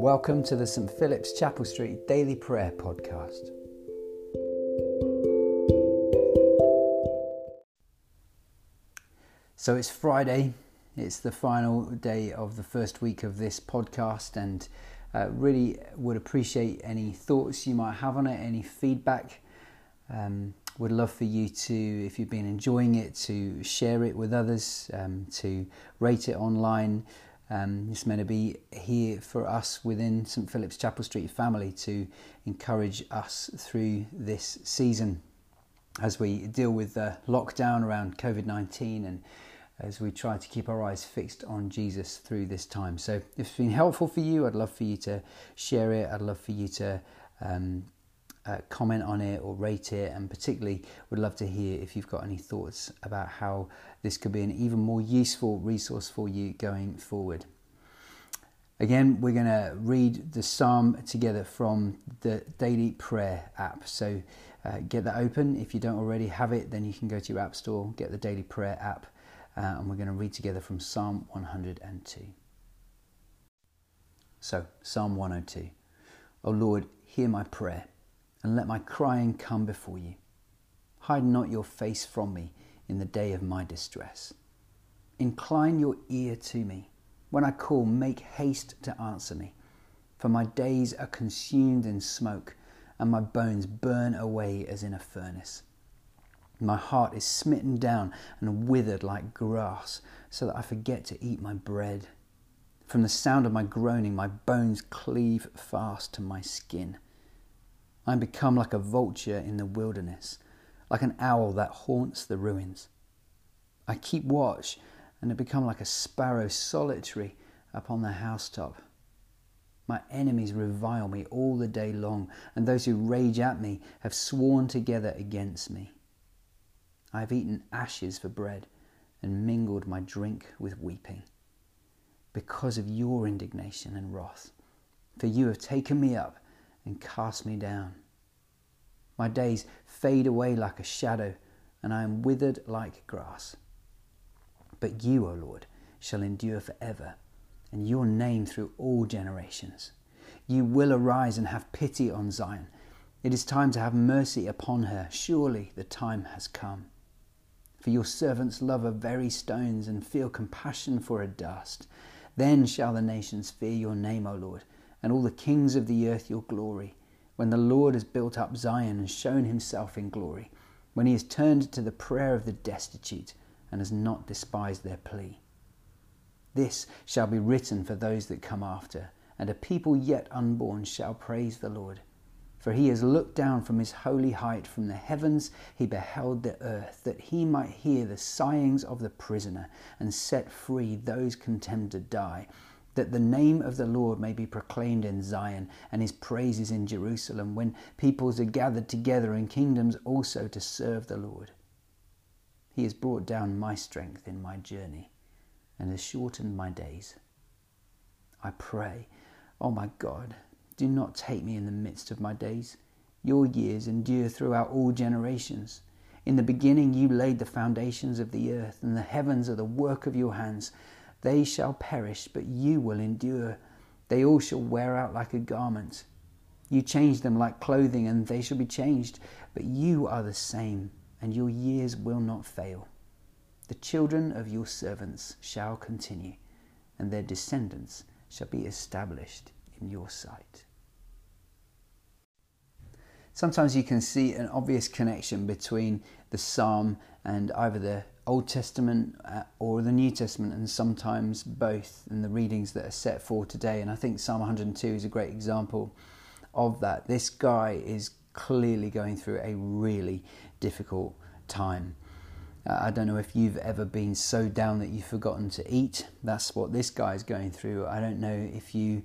Welcome to the St Philip's Chapel Street Daily Prayer Podcast. So it's Friday, it's the final day of the first week of this podcast, and uh, really would appreciate any thoughts you might have on it, any feedback. Um, would love for you to, if you've been enjoying it, to share it with others, um, to rate it online. Um, it's meant to be here for us within St Philip's Chapel Street family to encourage us through this season as we deal with the lockdown around COVID 19 and as we try to keep our eyes fixed on Jesus through this time. So, if it's been helpful for you, I'd love for you to share it. I'd love for you to um, uh, comment on it or rate it, and particularly would love to hear if you've got any thoughts about how this could be an even more useful resource for you going forward. Again, we're going to read the psalm together from the Daily Prayer app. So uh, get that open. If you don't already have it, then you can go to your app store, get the Daily Prayer app, uh, and we're going to read together from Psalm 102. So, Psalm 102. O Lord, hear my prayer and let my crying come before you. Hide not your face from me in the day of my distress. Incline your ear to me. When I call, make haste to answer me. For my days are consumed in smoke, and my bones burn away as in a furnace. My heart is smitten down and withered like grass, so that I forget to eat my bread. From the sound of my groaning, my bones cleave fast to my skin. I am become like a vulture in the wilderness, like an owl that haunts the ruins. I keep watch and have become like a sparrow solitary upon the housetop. My enemies revile me all the day long, and those who rage at me have sworn together against me. I have eaten ashes for bread and mingled my drink with weeping, because of your indignation and wrath. For you have taken me up and cast me down. My days fade away like a shadow, and I am withered like grass. But you, O Lord, shall endure forever, and your name through all generations. You will arise and have pity on Zion. It is time to have mercy upon her. Surely the time has come. For your servants love her very stones and feel compassion for her dust. Then shall the nations fear your name, O Lord, and all the kings of the earth your glory, when the Lord has built up Zion and shown himself in glory, when he has turned to the prayer of the destitute and has not despised their plea. This shall be written for those that come after, and a people yet unborn shall praise the Lord. For he has looked down from his holy height, from the heavens he beheld the earth, that he might hear the sighings of the prisoner, and set free those condemned to die that the name of the Lord may be proclaimed in Zion and his praises in Jerusalem, when peoples are gathered together and kingdoms also to serve the Lord. He has brought down my strength in my journey and has shortened my days. I pray, oh my God, do not take me in the midst of my days. Your years endure throughout all generations. In the beginning, you laid the foundations of the earth, and the heavens are the work of your hands. They shall perish, but you will endure. They all shall wear out like a garment. You change them like clothing, and they shall be changed. But you are the same, and your years will not fail. The children of your servants shall continue, and their descendants shall be established in your sight. Sometimes you can see an obvious connection between the psalm and either the Old Testament uh, or the New Testament, and sometimes both in the readings that are set for today. And I think Psalm 102 is a great example of that. This guy is clearly going through a really difficult time. Uh, I don't know if you've ever been so down that you've forgotten to eat. That's what this guy is going through. I don't know if you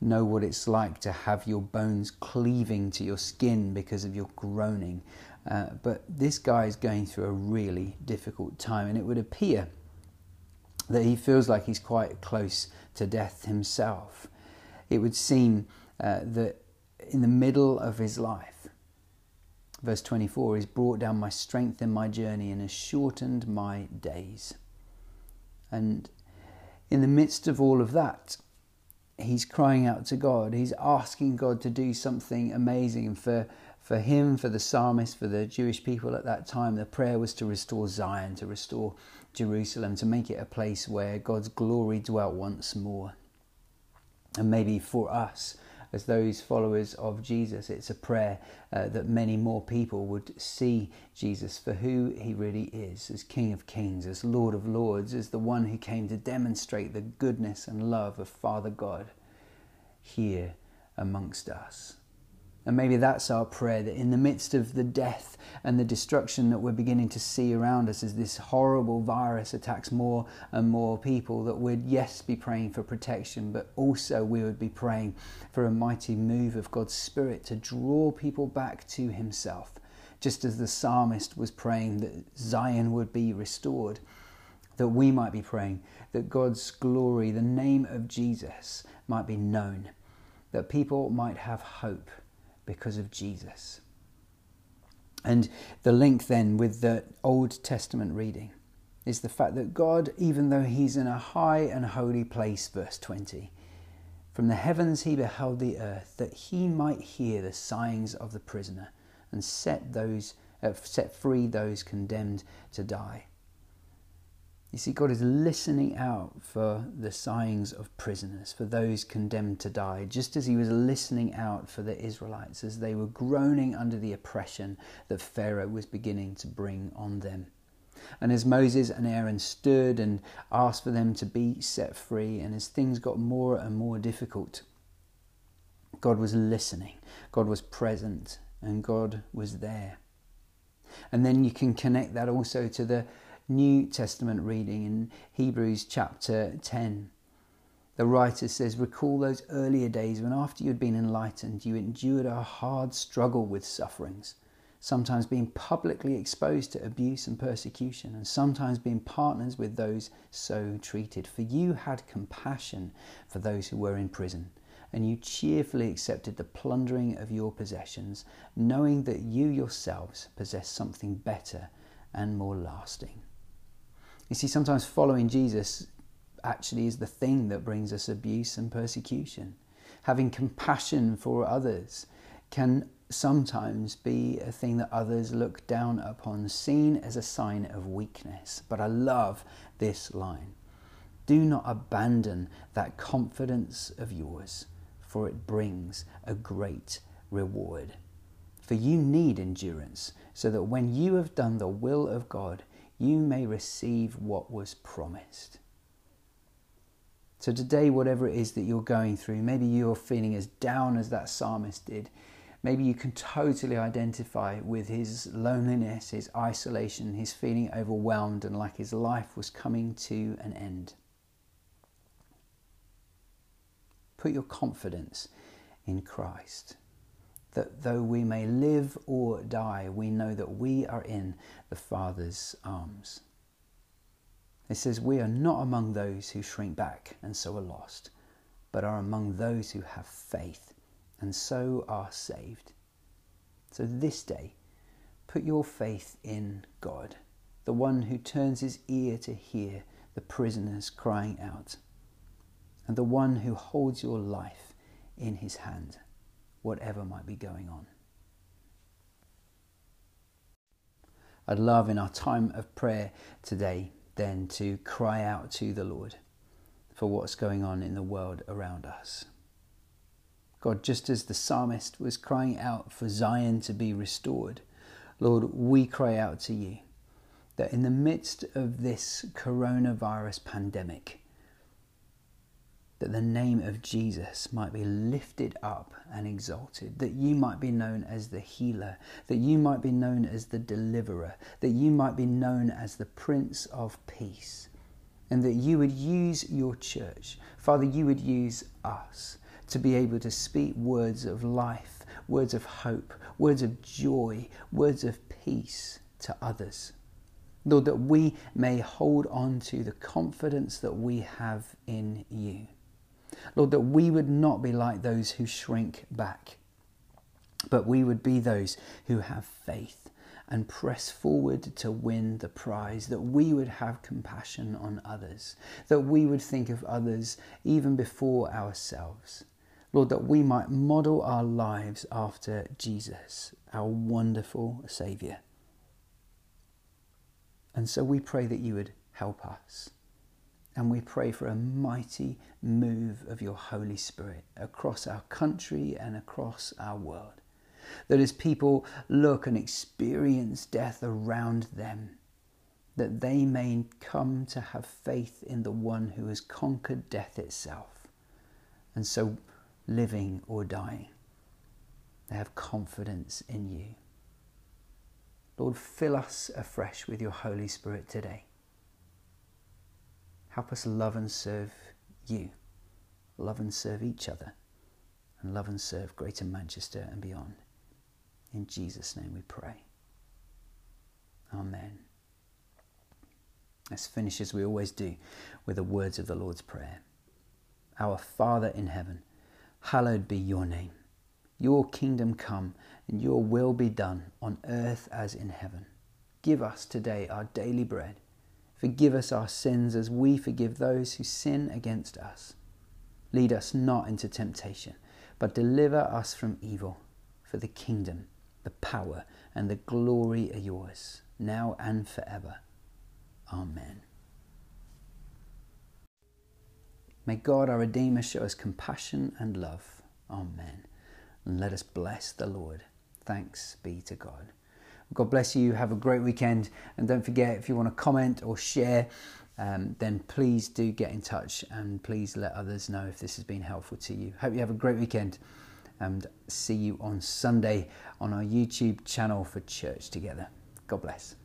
know what it's like to have your bones cleaving to your skin because of your groaning. Uh, but this guy is going through a really difficult time, and it would appear that he feels like he's quite close to death himself. It would seem uh, that in the middle of his life, verse 24, he's brought down my strength in my journey and has shortened my days. And in the midst of all of that, he's crying out to God. He's asking God to do something amazing. For, for him, for the psalmist, for the Jewish people at that time, the prayer was to restore Zion, to restore Jerusalem, to make it a place where God's glory dwelt once more. And maybe for us, as those followers of Jesus, it's a prayer uh, that many more people would see Jesus for who he really is as King of Kings, as Lord of Lords, as the one who came to demonstrate the goodness and love of Father God here amongst us. And maybe that's our prayer that in the midst of the death and the destruction that we're beginning to see around us as this horrible virus attacks more and more people, that we'd, yes, be praying for protection, but also we would be praying for a mighty move of God's Spirit to draw people back to Himself. Just as the psalmist was praying that Zion would be restored, that we might be praying that God's glory, the name of Jesus, might be known, that people might have hope because of Jesus. And the link then with the Old Testament reading is the fact that God, even though He's in a high and holy place, verse 20, from the heavens He beheld the earth, that He might hear the sighings of the prisoner and set those uh, set free those condemned to die. You see, God is listening out for the sighings of prisoners, for those condemned to die, just as He was listening out for the Israelites as they were groaning under the oppression that Pharaoh was beginning to bring on them. And as Moses and Aaron stood and asked for them to be set free, and as things got more and more difficult, God was listening, God was present, and God was there. And then you can connect that also to the New Testament reading in Hebrews chapter 10. The writer says, Recall those earlier days when, after you had been enlightened, you endured a hard struggle with sufferings, sometimes being publicly exposed to abuse and persecution, and sometimes being partners with those so treated. For you had compassion for those who were in prison, and you cheerfully accepted the plundering of your possessions, knowing that you yourselves possess something better and more lasting. You see, sometimes following Jesus actually is the thing that brings us abuse and persecution. Having compassion for others can sometimes be a thing that others look down upon, seen as a sign of weakness. But I love this line Do not abandon that confidence of yours, for it brings a great reward. For you need endurance, so that when you have done the will of God, you may receive what was promised. So, today, whatever it is that you're going through, maybe you're feeling as down as that psalmist did. Maybe you can totally identify with his loneliness, his isolation, his feeling overwhelmed and like his life was coming to an end. Put your confidence in Christ that though we may live or die, we know that we are in the Father's arms. It says, We are not among those who shrink back and so are lost, but are among those who have faith and so are saved. So this day, put your faith in God, the one who turns his ear to hear the prisoners crying out, and the one who holds your life in his hand whatever might be going on. I'd love in our time of prayer today then to cry out to the Lord for what's going on in the world around us. God, just as the psalmist was crying out for Zion to be restored, Lord, we cry out to you that in the midst of this coronavirus pandemic, that the name of Jesus might be lifted up and exalted, that you might be known as the healer, that you might be known as the deliverer, that you might be known as the Prince of Peace, and that you would use your church. Father, you would use us to be able to speak words of life, words of hope, words of joy, words of peace to others. Lord, that we may hold on to the confidence that we have in you. Lord, that we would not be like those who shrink back, but we would be those who have faith and press forward to win the prize, that we would have compassion on others, that we would think of others even before ourselves. Lord, that we might model our lives after Jesus, our wonderful Saviour. And so we pray that you would help us. And we pray for a mighty move of your Holy Spirit across our country and across our world. That as people look and experience death around them, that they may come to have faith in the one who has conquered death itself. And so, living or dying, they have confidence in you. Lord, fill us afresh with your Holy Spirit today. Help us love and serve you, love and serve each other, and love and serve Greater Manchester and beyond. In Jesus' name we pray. Amen. Let's finish as we always do with the words of the Lord's Prayer. Our Father in heaven, hallowed be your name. Your kingdom come and your will be done on earth as in heaven. Give us today our daily bread. Forgive us our sins as we forgive those who sin against us. Lead us not into temptation, but deliver us from evil. For the kingdom, the power, and the glory are yours, now and forever. Amen. May God our Redeemer show us compassion and love. Amen. And let us bless the Lord. Thanks be to God. God bless you. Have a great weekend. And don't forget, if you want to comment or share, um, then please do get in touch and please let others know if this has been helpful to you. Hope you have a great weekend and see you on Sunday on our YouTube channel for Church Together. God bless.